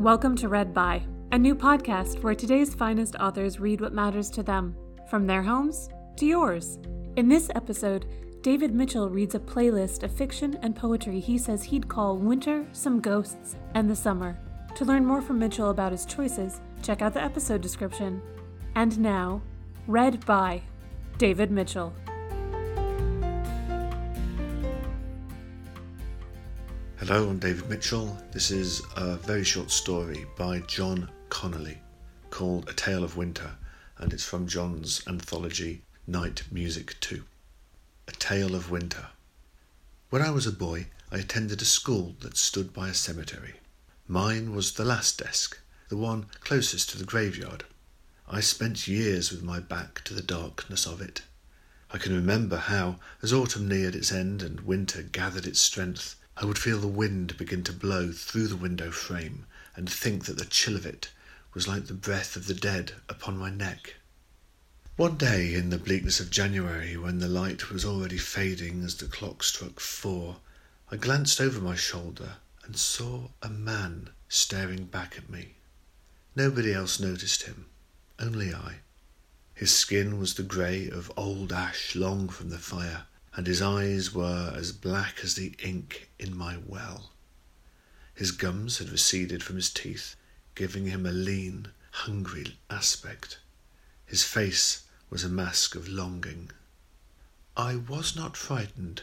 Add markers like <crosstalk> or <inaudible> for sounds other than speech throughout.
Welcome to Read By, a new podcast where today's finest authors read what matters to them, from their homes to yours. In this episode, David Mitchell reads a playlist of fiction and poetry he says he'd call Winter, Some Ghosts, and the Summer. To learn more from Mitchell about his choices, check out the episode description. And now, Read By David Mitchell. Hello, I'm David Mitchell. This is a very short story by John Connolly called A Tale of Winter, and it's from John's anthology Night Music 2. A Tale of Winter. When I was a boy, I attended a school that stood by a cemetery. Mine was the last desk, the one closest to the graveyard. I spent years with my back to the darkness of it. I can remember how, as autumn neared its end and winter gathered its strength, I would feel the wind begin to blow through the window frame and think that the chill of it was like the breath of the dead upon my neck. One day in the bleakness of January, when the light was already fading as the clock struck four, I glanced over my shoulder and saw a man staring back at me. Nobody else noticed him, only I. His skin was the grey of old ash long from the fire, and his eyes were as black as the ink in my well. His gums had receded from his teeth, giving him a lean, hungry aspect. His face was a mask of longing. I was not frightened.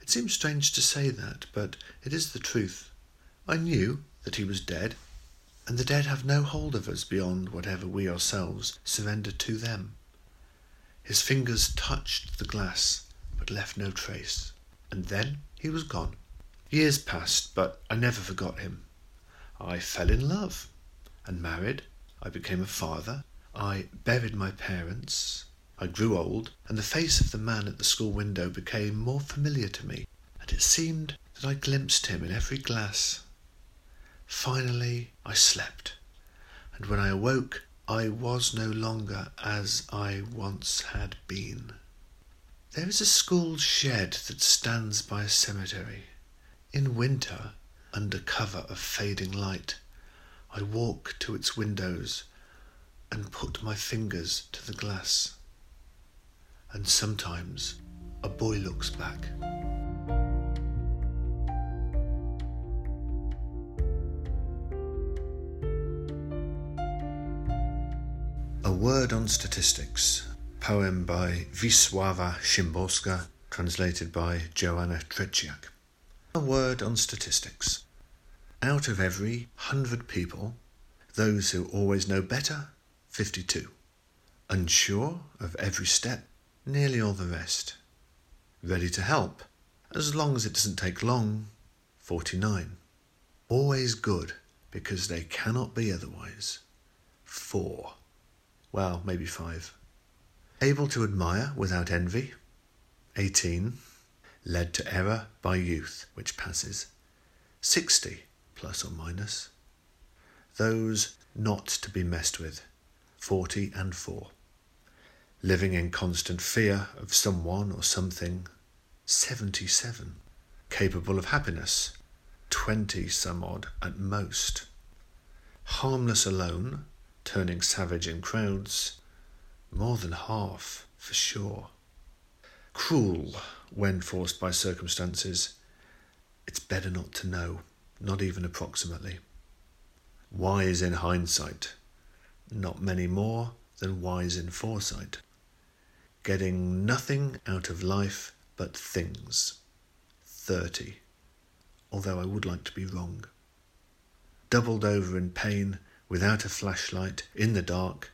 It seems strange to say that, but it is the truth. I knew that he was dead, and the dead have no hold of us beyond whatever we ourselves surrender to them. His fingers touched the glass but left no trace. And then he was gone. Years passed, but I never forgot him. I fell in love and married. I became a father. I buried my parents. I grew old, and the face of the man at the school window became more familiar to me, and it seemed that I glimpsed him in every glass. Finally, I slept, and when I awoke, I was no longer as I once had been. There is a school shed that stands by a cemetery. In winter, under cover of fading light, I walk to its windows and put my fingers to the glass. And sometimes a boy looks back. A word on statistics poem by Wisława Szymborska, translated by Joanna Trzeciak. A word on statistics. Out of every hundred people, those who always know better, 52. Unsure of every step, nearly all the rest. Ready to help, as long as it doesn't take long, 49. Always good, because they cannot be otherwise, 4. Well, maybe 5. Able to admire without envy. 18. Led to error by youth, which passes. 60, plus or minus. Those not to be messed with. 40 and 4. Living in constant fear of someone or something. 77. Capable of happiness. 20 some odd at most. Harmless alone, turning savage in crowds. More than half, for sure. Cruel when forced by circumstances. It's better not to know, not even approximately. Wise in hindsight. Not many more than wise in foresight. Getting nothing out of life but things. 30. Although I would like to be wrong. Doubled over in pain, without a flashlight, in the dark,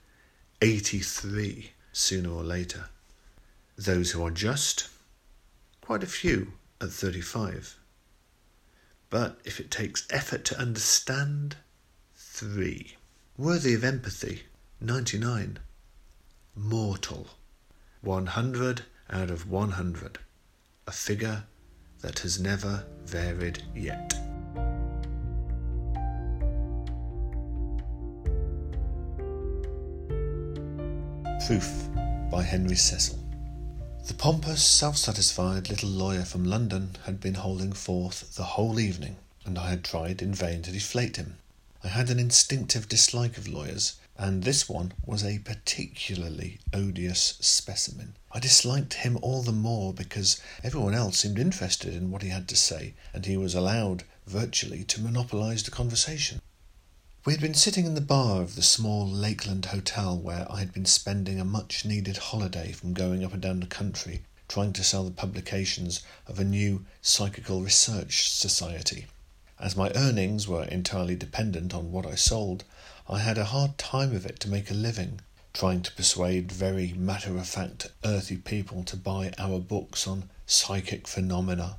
83 sooner or later. Those who are just, quite a few at 35. But if it takes effort to understand, 3. Worthy of empathy, 99. Mortal, 100 out of 100. A figure that has never varied yet. Proof by Henry Cecil. The pompous, self satisfied little lawyer from London had been holding forth the whole evening, and I had tried in vain to deflate him. I had an instinctive dislike of lawyers, and this one was a particularly odious specimen. I disliked him all the more because everyone else seemed interested in what he had to say, and he was allowed virtually to monopolize the conversation. We had been sitting in the bar of the small Lakeland hotel where I had been spending a much needed holiday from going up and down the country trying to sell the publications of a new psychical research society. As my earnings were entirely dependent on what I sold, I had a hard time of it to make a living, trying to persuade very matter of fact, earthy people to buy our books on psychic phenomena.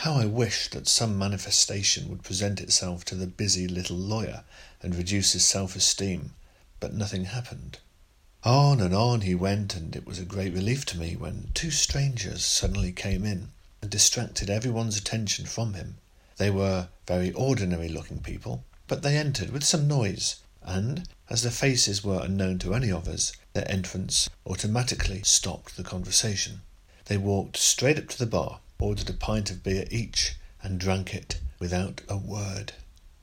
How I wished that some manifestation would present itself to the busy little lawyer and reduce his self esteem, but nothing happened. On and on he went, and it was a great relief to me when two strangers suddenly came in and distracted everyone's attention from him. They were very ordinary looking people, but they entered with some noise, and, as their faces were unknown to any of us, their entrance automatically stopped the conversation. They walked straight up to the bar, ordered a pint of beer each, and drank it without a word.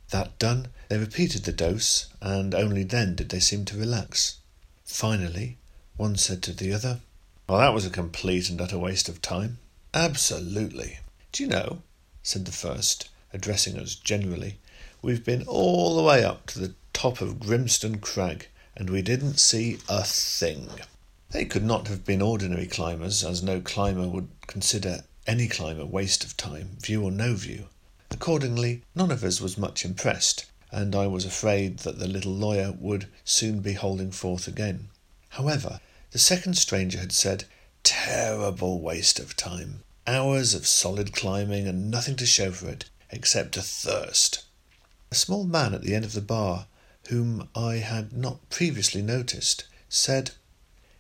That done, they repeated the dose, and only then did they seem to relax. Finally, one said to the other, Well, that was a complete and utter waste of time. Absolutely. Do you know, said the first, addressing us generally. We've been all the way up to the top of Grimstone Crag, and we didn't see a thing. They could not have been ordinary climbers, as no climber would consider any climb a waste of time, view or no view. Accordingly, none of us was much impressed, and I was afraid that the little lawyer would soon be holding forth again. However, the second stranger had said, Terrible waste of time. Hours of solid climbing and nothing to show for it except a thirst. A small man at the end of the bar, whom I had not previously noticed, said,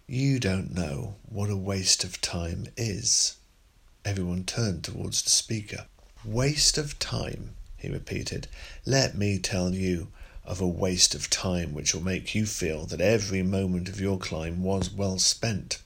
You don't know what a waste of time is. Everyone turned towards the speaker. Waste of time, he repeated. Let me tell you of a waste of time which will make you feel that every moment of your climb was well spent.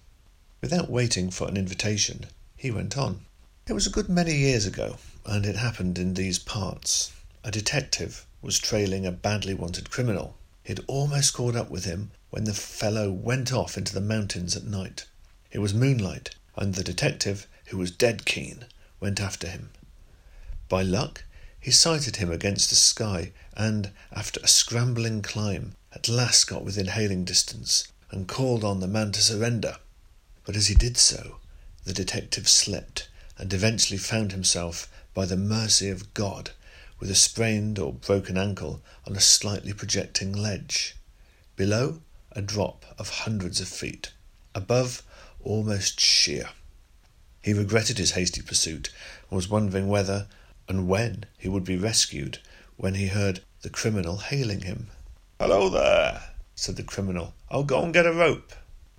Without waiting for an invitation, he went on. It was a good many years ago, and it happened in these parts. A detective was trailing a badly wanted criminal. He had almost caught up with him when the fellow went off into the mountains at night. It was moonlight, and the detective, who was dead keen, went after him. By luck, he sighted him against the sky, and, after a scrambling climb, at last got within hailing distance and called on the man to surrender. But as he did so, the detective slipped and eventually found himself, by the mercy of God, with a sprained or broken ankle on a slightly projecting ledge. Below, a drop of hundreds of feet. Above, almost sheer. He regretted his hasty pursuit and was wondering whether and when he would be rescued when he heard the criminal hailing him. Hello there, said the criminal. I'll go and get a rope.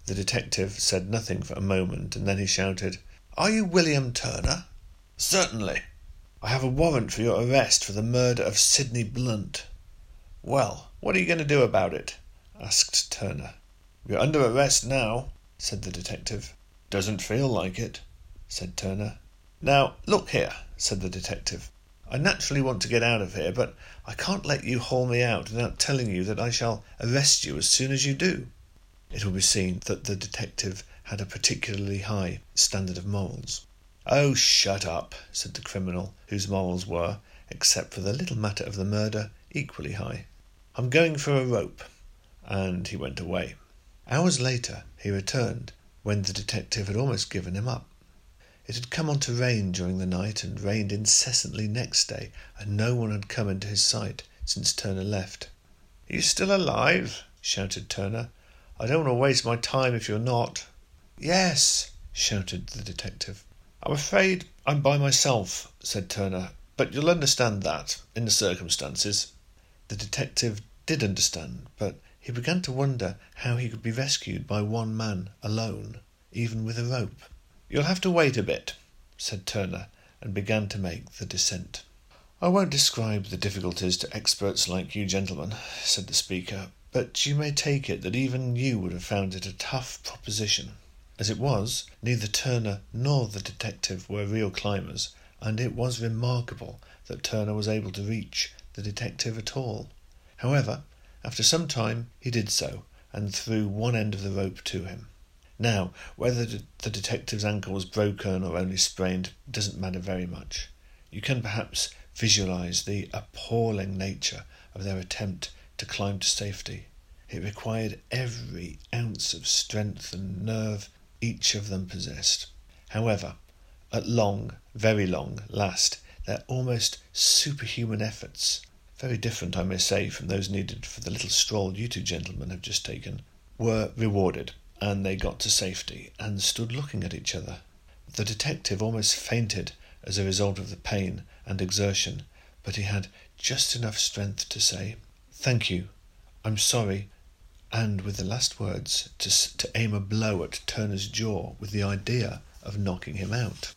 The detective said nothing for a moment, and then he shouted, Are you William Turner? Certainly. I have a warrant for your arrest for the murder of Sidney Blunt. Well, what are you going to do about it? asked Turner. You're under arrest now, said the detective. Doesn't feel like it, said Turner. Now, look here, said the detective. I naturally want to get out of here, but I can't let you haul me out without telling you that I shall arrest you as soon as you do. It will be seen that the detective had a particularly high standard of morals. Oh, shut up, said the criminal, whose morals were, except for the little matter of the murder, equally high. I'm going for a rope. And he went away. Hours later he returned, when the detective had almost given him up. It had come on to rain during the night and rained incessantly next day, and no one had come into his sight since Turner left. You still alive? shouted Turner. I don't want to waste my time if you're not. Yes, shouted the detective. I'm afraid I'm by myself, said Turner, but you'll understand that, in the circumstances. The detective did understand, but he began to wonder how he could be rescued by one man alone, even with a rope. You'll have to wait a bit, said Turner, and began to make the descent. I won't describe the difficulties to experts like you gentlemen, said the speaker, but you may take it that even you would have found it a tough proposition. As it was, neither Turner nor the detective were real climbers, and it was remarkable that Turner was able to reach the detective at all. However, after some time he did so, and threw one end of the rope to him. Now, whether the detective's ankle was broken or only sprained doesn't matter very much. You can perhaps visualize the appalling nature of their attempt to climb to safety. It required every ounce of strength and nerve each of them possessed. However, at long, very long last, their almost superhuman efforts, very different, I may say, from those needed for the little stroll you two gentlemen have just taken, were rewarded, and they got to safety and stood looking at each other. The detective almost fainted as a result of the pain and exertion, but he had just enough strength to say, Thank you, I'm sorry, and with the last words to, to aim a blow at Turner's jaw with the idea of knocking him out.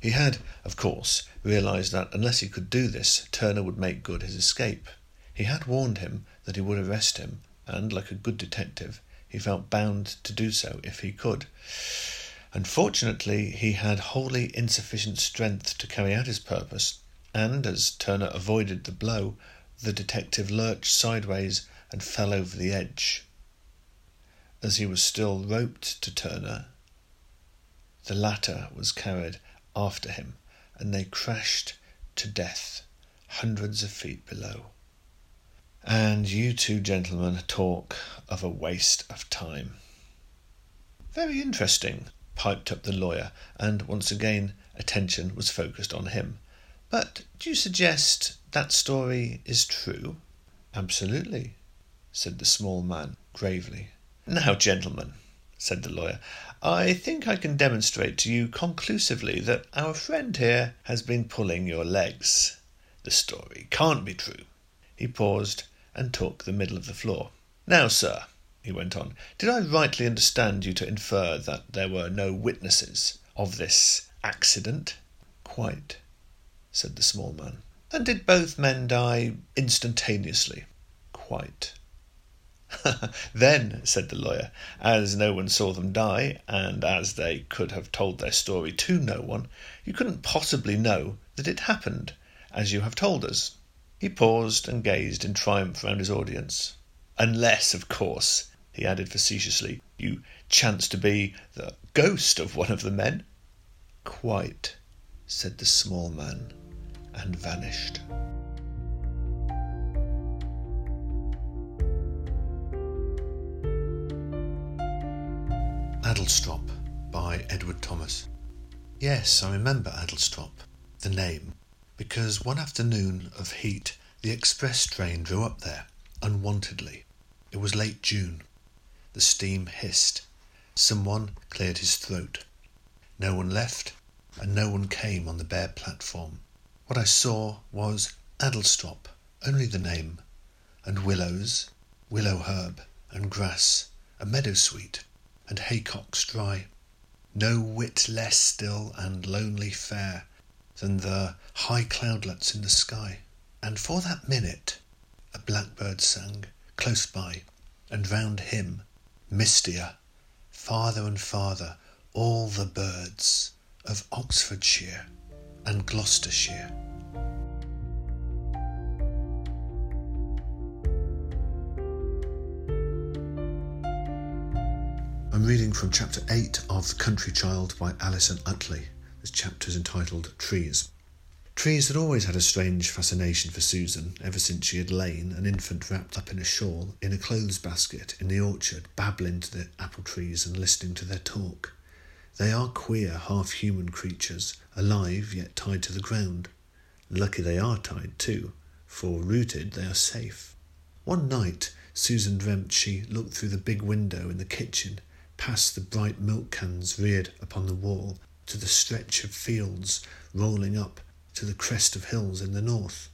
He had, of course, realized that unless he could do this, Turner would make good his escape. He had warned him that he would arrest him, and, like a good detective, he felt bound to do so if he could. Unfortunately, he had wholly insufficient strength to carry out his purpose, and as Turner avoided the blow, the detective lurched sideways and fell over the edge. As he was still roped to Turner, the latter was carried after him, and they crashed to death hundreds of feet below. And you two gentlemen talk of a waste of time. Very interesting, piped up the lawyer, and once again attention was focused on him. But do you suggest that story is true? Absolutely, said the small man gravely. Now, gentlemen, said the lawyer, I think I can demonstrate to you conclusively that our friend here has been pulling your legs. The story can't be true. He paused and took the middle of the floor. Now, sir, he went on, did I rightly understand you to infer that there were no witnesses of this accident? Quite, said the small man. And did both men die instantaneously? Quite. <laughs> then, said the lawyer, as no one saw them die, and as they could have told their story to no one, you couldn't possibly know that it happened, as you have told us. He paused and gazed in triumph round his audience. Unless, of course, he added facetiously, you chance to be the ghost of one of the men. Quite, said the small man, and vanished. Adlestrop by Edward Thomas. Yes, I remember Adlestrop, the name, because one afternoon of heat the express train drew up there, unwontedly. It was late June. The steam hissed. Someone cleared his throat. No one left, and no one came on the bare platform. What I saw was Adlestrop, only the name, and willows, willow herb, and grass, a meadow sweet, and haycocks dry. No whit less still and lonely fair than the high cloudlets in the sky. And for that minute a blackbird sang close by, and round him, mistier, farther and farther, all the birds of Oxfordshire and Gloucestershire. I'm reading from chapter 8 of The Country Child by Alison Uttley. This chapter is entitled Trees. Trees had always had a strange fascination for Susan ever since she had lain, an infant wrapped up in a shawl, in a clothes basket in the orchard, babbling to the apple trees and listening to their talk. They are queer, half human creatures, alive yet tied to the ground. Lucky they are tied too, for rooted they are safe. One night, Susan dreamt she looked through the big window in the kitchen past the bright milk cans reared upon the wall, to the stretch of fields rolling up to the crest of hills in the north.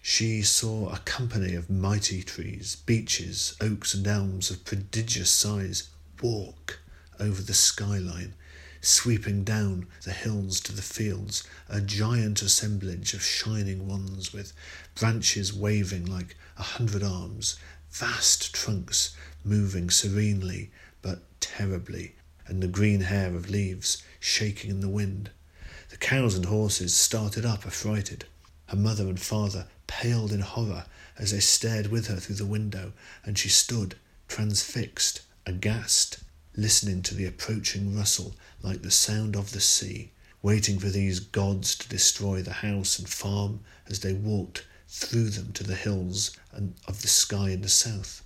She saw a company of mighty trees, beeches, oaks, and elms of prodigious size walk over the skyline, sweeping down the hills to the fields, a giant assemblage of shining ones with branches waving like a hundred arms, vast trunks moving serenely but terribly, and the green hair of leaves shaking in the wind. The cows and horses started up affrighted. Her mother and father paled in horror as they stared with her through the window, and she stood transfixed, aghast, listening to the approaching rustle like the sound of the sea, waiting for these gods to destroy the house and farm as they walked through them to the hills and of the sky in the south.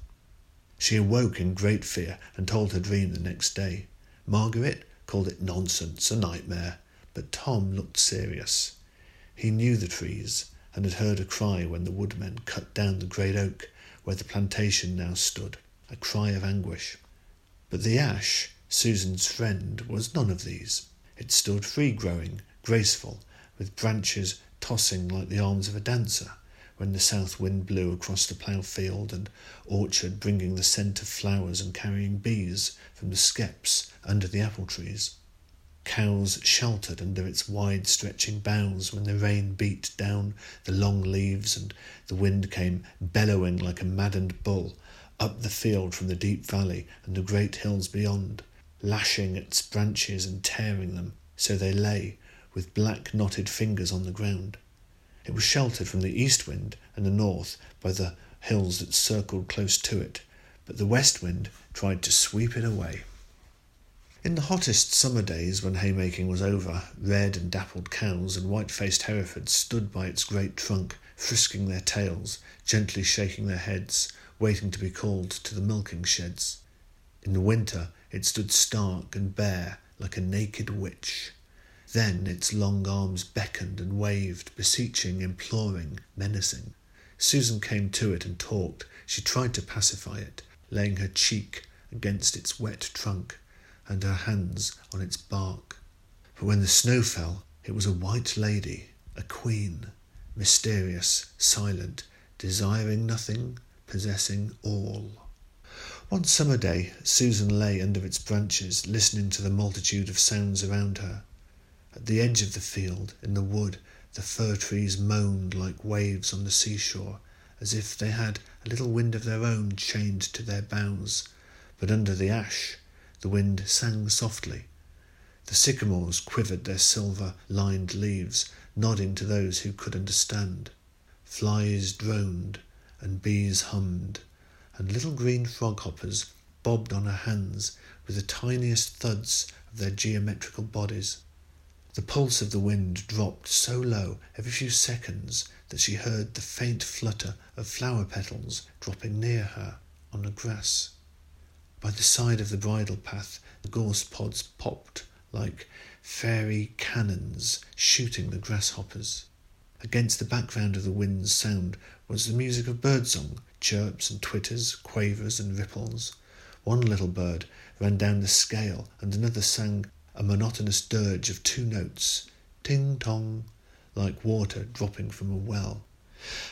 She awoke in great fear and told her dream the next day. Margaret called it nonsense, a nightmare, but Tom looked serious. He knew the trees and had heard a cry when the woodmen cut down the great oak where the plantation now stood a cry of anguish. But the ash, Susan's friend, was none of these. It stood free growing, graceful, with branches tossing like the arms of a dancer when the south wind blew across the plough field and orchard, bringing the scent of flowers and carrying bees from the skeps under the apple trees. Cows sheltered under its wide stretching boughs when the rain beat down the long leaves and the wind came bellowing like a maddened bull up the field from the deep valley and the great hills beyond, lashing its branches and tearing them so they lay with black knotted fingers on the ground. It was sheltered from the east wind and the north by the hills that circled close to it, but the west wind tried to sweep it away. In the hottest summer days, when haymaking was over, red and dappled cows and white faced Herefords stood by its great trunk, frisking their tails, gently shaking their heads, waiting to be called to the milking sheds. In the winter it stood stark and bare like a naked witch. Then its long arms beckoned and waved, beseeching, imploring, menacing. Susan came to it and talked. She tried to pacify it, laying her cheek against its wet trunk and her hands on its bark. But when the snow fell, it was a white lady, a queen, mysterious, silent, desiring nothing, possessing all. One summer day, Susan lay under its branches, listening to the multitude of sounds around her. At the edge of the field, in the wood, the fir trees moaned like waves on the seashore, as if they had a little wind of their own chained to their boughs. But under the ash, the wind sang softly. The sycamores quivered their silver lined leaves, nodding to those who could understand. Flies droned, and bees hummed, and little green froghoppers bobbed on her hands with the tiniest thuds of their geometrical bodies. The pulse of the wind dropped so low every few seconds that she heard the faint flutter of flower petals dropping near her on the grass. By the side of the bridle path, the gorse pods popped like fairy cannons shooting the grasshoppers. Against the background of the wind's sound was the music of birdsong, chirps and twitters, quavers and ripples. One little bird ran down the scale, and another sang a monotonous dirge of two notes, ting tong, like water dropping from a well.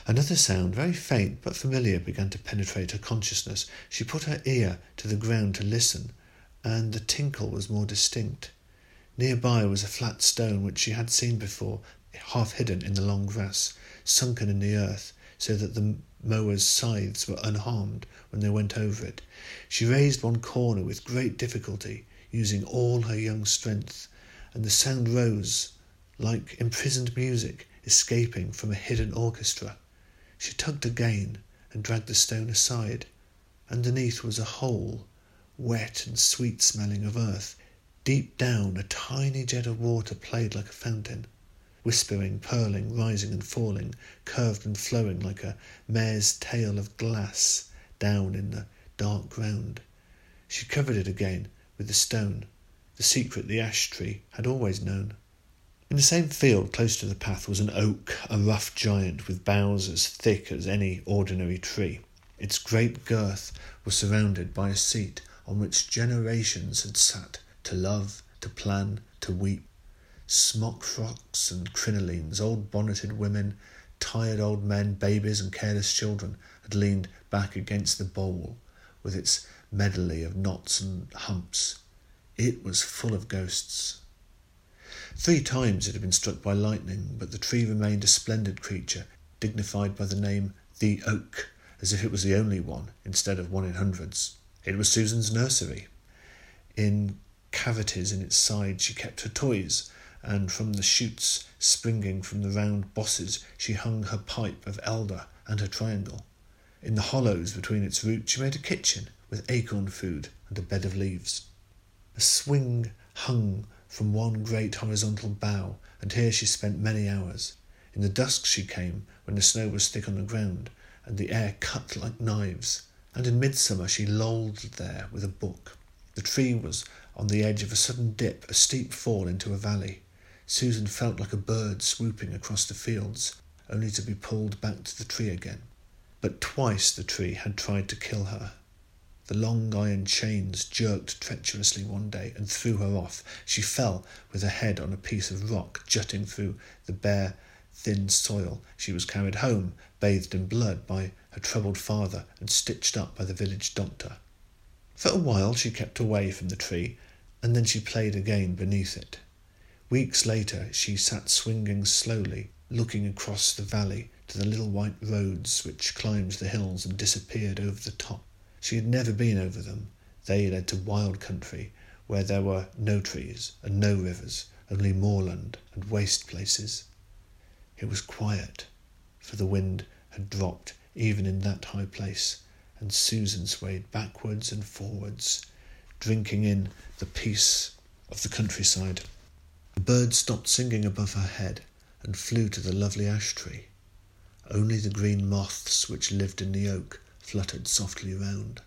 Another sound, very faint but familiar, began to penetrate her consciousness. She put her ear to the ground to listen, and the tinkle was more distinct. Near by was a flat stone which she had seen before, half hidden in the long grass, sunken in the earth, so that the mowers' scythes were unharmed when they went over it. She raised one corner with great difficulty, using all her young strength, and the sound rose like imprisoned music escaping from a hidden orchestra. She tugged again and dragged the stone aside. Underneath was a hole, wet and sweet smelling of earth. Deep down, a tiny jet of water played like a fountain whispering, purling, rising and falling, curved and flowing like a mare's tail of glass down in the dark ground. She covered it again with the stone, the secret the ash tree had always known. In the same field close to the path was an oak, a rough giant with boughs as thick as any ordinary tree. Its great girth was surrounded by a seat on which generations had sat to love, to plan, to weep, smock frocks and crinolines, old bonneted women, tired old men, babies, and careless children had leaned back against the bole with its medley of knots and humps. It was full of ghosts. Three times it had been struck by lightning, but the tree remained a splendid creature, dignified by the name the oak, as if it was the only one instead of one in hundreds. It was Susan's nursery. In cavities in its side she kept her toys, and from the shoots springing from the round bosses she hung her pipe of elder and her triangle. In the hollows between its roots she made a kitchen with acorn food and a bed of leaves. A swing hung from one great horizontal bough, and here she spent many hours. In the dusk she came, when the snow was thick on the ground, and the air cut like knives, and in midsummer she lolled there with a book. The tree was on the edge of a sudden dip, a steep fall into a valley. Susan felt like a bird swooping across the fields, only to be pulled back to the tree again. But twice the tree had tried to kill her. The long iron chains jerked treacherously one day and threw her off. She fell with her head on a piece of rock jutting through the bare, thin soil. She was carried home, bathed in blood, by her troubled father and stitched up by the village doctor. For a while she kept away from the tree, and then she played again beneath it. Weeks later, she sat swinging slowly, looking across the valley to the little white roads which climbed the hills and disappeared over the top. She had never been over them. They led to wild country, where there were no trees and no rivers, only moorland and waste places. It was quiet, for the wind had dropped even in that high place, and Susan swayed backwards and forwards, drinking in the peace of the countryside. The birds stopped singing above her head and flew to the lovely ash tree. Only the green moths which lived in the oak fluttered softly round.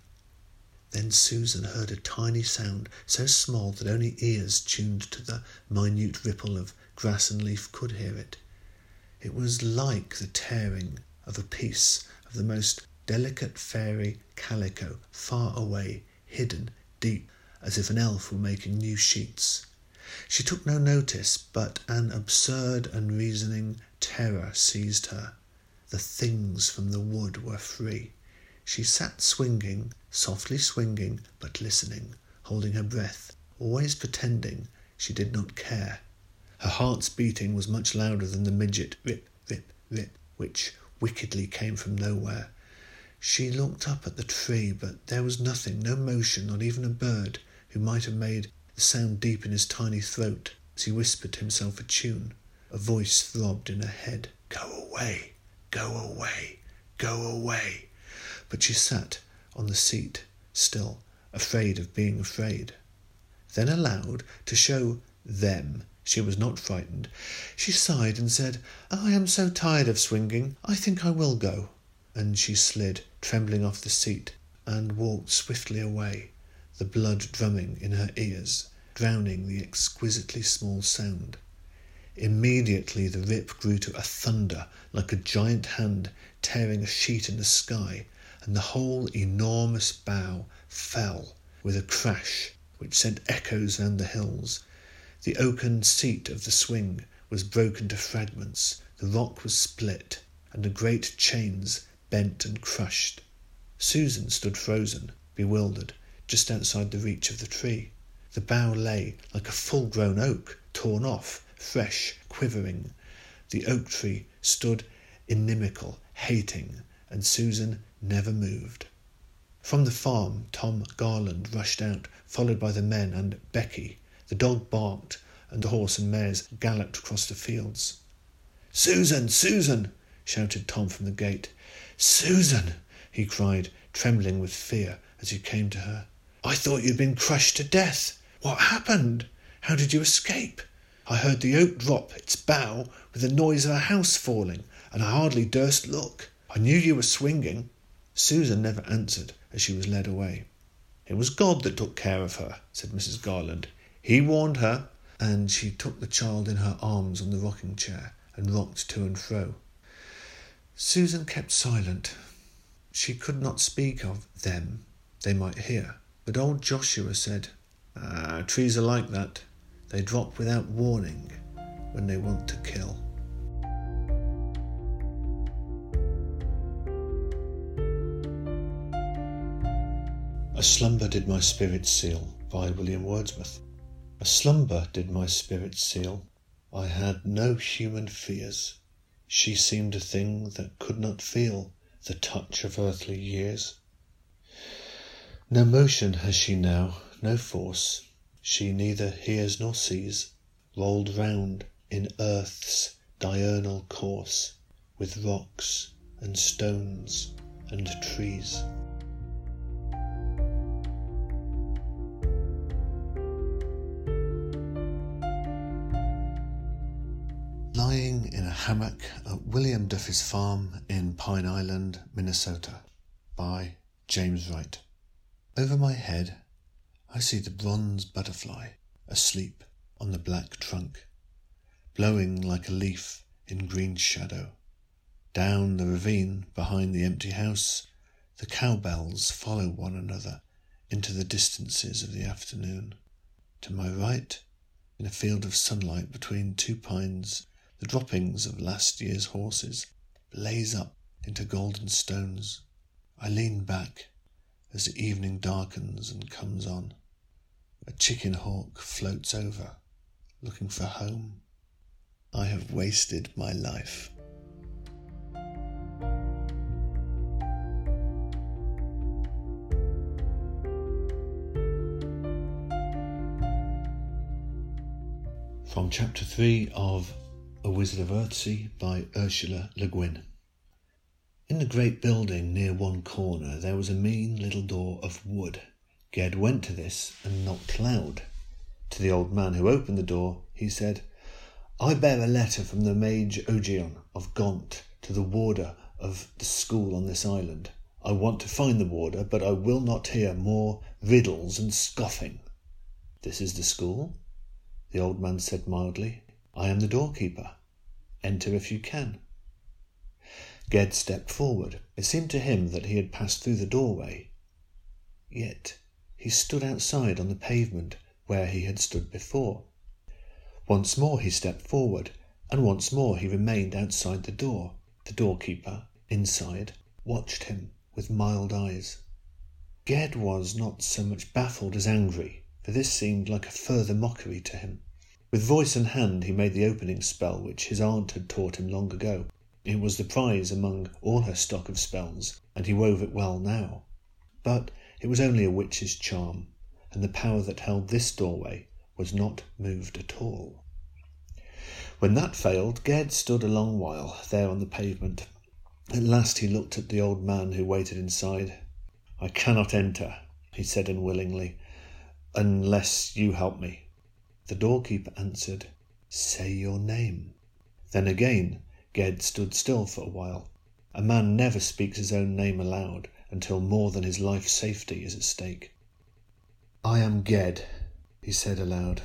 Then Susan heard a tiny sound, so small that only ears tuned to the minute ripple of grass and leaf could hear it. It was like the tearing of a piece of the most delicate fairy calico far away, hidden deep, as if an elf were making new sheets. She took no notice, but an absurd, unreasoning terror seized her. The things from the wood were free. She sat swinging, softly swinging, but listening, holding her breath, always pretending she did not care. Her heart's beating was much louder than the midget rip, rip, rip, which wickedly came from nowhere. She looked up at the tree, but there was nothing, no motion, not even a bird, who might have made the sound deep in his tiny throat as he whispered to himself a tune. A voice throbbed in her head. Go away, go away, go away. But she sat on the seat, still, afraid of being afraid. Then aloud, to show them she was not frightened, she sighed and said, I am so tired of swinging, I think I will go. And she slid, trembling off the seat, and walked swiftly away the blood drumming in her ears, drowning the exquisitely small sound. Immediately the rip grew to a thunder like a giant hand tearing a sheet in the sky, and the whole enormous bough fell with a crash which sent echoes round the hills. The oaken seat of the swing was broken to fragments, the rock was split, and the great chains bent and crushed. Susan stood frozen, bewildered, just outside the reach of the tree. The bough lay like a full grown oak, torn off, fresh, quivering. The oak tree stood inimical, hating, and Susan never moved. From the farm, Tom Garland rushed out, followed by the men and Becky. The dog barked, and the horse and mares galloped across the fields. Susan! Susan! shouted Tom from the gate. Susan! he cried, trembling with fear as he came to her. I thought you'd been crushed to death. What happened? How did you escape? I heard the oak drop its bough with the noise of a house falling, and I hardly durst look. I knew you were swinging. Susan never answered as she was led away. It was God that took care of her, said Mrs. Garland. He warned her, and she took the child in her arms on the rocking chair and rocked to and fro. Susan kept silent. She could not speak of them, they might hear. But old Joshua said, ah, Trees are like that. They drop without warning when they want to kill. A slumber did my spirit seal by William Wordsworth. A slumber did my spirit seal. I had no human fears. She seemed a thing that could not feel the touch of earthly years. No motion has she now, no force. She neither hears nor sees. rolled round in earth's diurnal course with rocks and stones and trees. Hammock at William Duffy's farm in Pine Island, Minnesota, by James Wright. Over my head, I see the bronze butterfly asleep on the black trunk, blowing like a leaf in green shadow. Down the ravine behind the empty house, the cowbells follow one another into the distances of the afternoon. To my right, in a field of sunlight between two pines, the droppings of last year's horses blaze up into golden stones. I lean back as the evening darkens and comes on. A chicken hawk floats over, looking for home. I have wasted my life. From chapter 3 of A Wizard of Earthsea by Ursula Le Guin. In the great building near one corner there was a mean little door of wood. Ged went to this and knocked loud. To the old man who opened the door, he said, I bear a letter from the Mage Ogion of Gont to the warder of the school on this island. I want to find the warder, but I will not hear more riddles and scoffing. This is the school? The old man said mildly. I am the doorkeeper. Enter if you can. Ged stepped forward. It seemed to him that he had passed through the doorway. Yet he stood outside on the pavement where he had stood before. Once more he stepped forward, and once more he remained outside the door. The doorkeeper, inside, watched him with mild eyes. Ged was not so much baffled as angry for this seemed like a further mockery to him. With voice and hand he made the opening spell which his aunt had taught him long ago. It was the prize among all her stock of spells, and he wove it well now. But it was only a witch's charm, and the power that held this doorway was not moved at all. When that failed, Ged stood a long while there on the pavement. At last he looked at the old man who waited inside. I cannot enter, he said unwillingly, unless you help me. The doorkeeper answered, Say your name. Then again Ged stood still for a while. A man never speaks his own name aloud until more than his life's safety is at stake. I am Ged, he said aloud.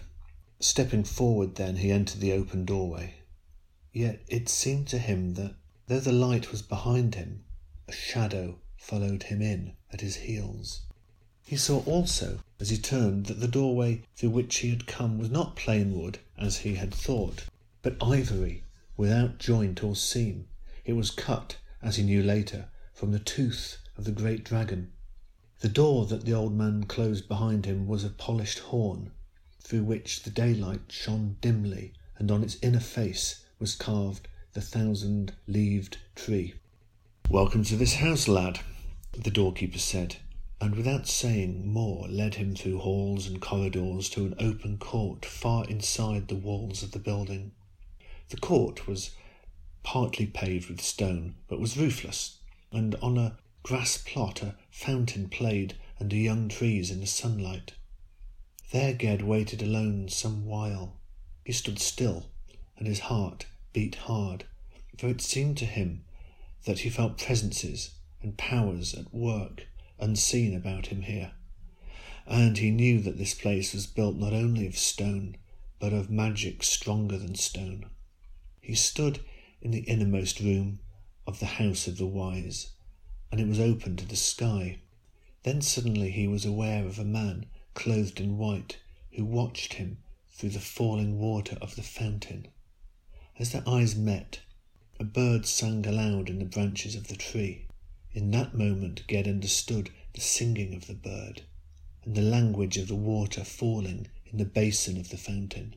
Stepping forward, then, he entered the open doorway. Yet it seemed to him that, though the light was behind him, a shadow followed him in at his heels. He saw also, as he turned, that the doorway through which he had come was not plain wood, as he had thought, but ivory, without joint or seam. It was cut, as he knew later, from the tooth of the great dragon. The door that the old man closed behind him was of polished horn, through which the daylight shone dimly, and on its inner face was carved the thousand leaved tree. Welcome to this house, lad, the doorkeeper said, and without saying more led him through halls and corridors to an open court far inside the walls of the building. The court was partly paved with stone, but was roofless, and on a grass plot a fountain played under young trees in the sunlight. There Ged waited alone some while. He stood still, and his heart beat hard, for it seemed to him that he felt presences and powers at work unseen about him here. And he knew that this place was built not only of stone, but of magic stronger than stone. He stood in the innermost room of the house of the wise, and it was open to the sky. Then suddenly he was aware of a man clothed in white who watched him through the falling water of the fountain. As their eyes met, a bird sang aloud in the branches of the tree. In that moment, Ged understood the singing of the bird and the language of the water falling in the basin of the fountain,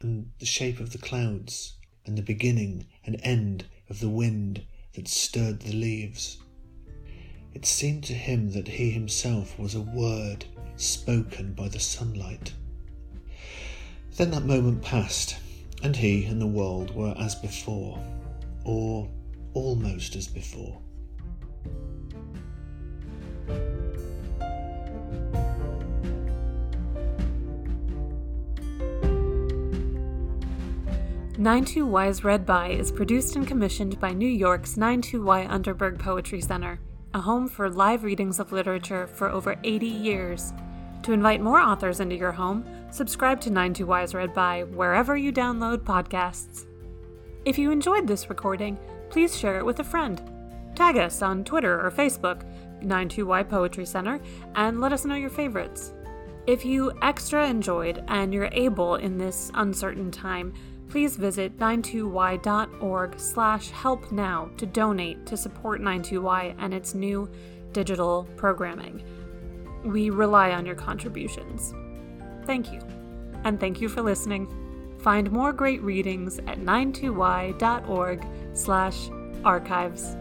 and the shape of the clouds, and the beginning and end of the wind that stirred the leaves. It seemed to him that he himself was a word spoken by the sunlight. Then that moment passed, and he and the world were as before, or almost as before. Nine Two Y's Read By is produced and commissioned by New York's 92Y Unterberg Poetry Center, a home for live readings of literature for over 80 years. To invite more authors into your home, subscribe to 92Y's Read By wherever you download podcasts. If you enjoyed this recording, please share it with a friend. Tag us on Twitter or Facebook, 92Y Poetry Center, and let us know your favorites. If you extra enjoyed and you're able in this uncertain time, please visit 92y.org slash help now to donate to support 92y and its new digital programming. We rely on your contributions. Thank you. And thank you for listening. Find more great readings at 92y.org slash archives.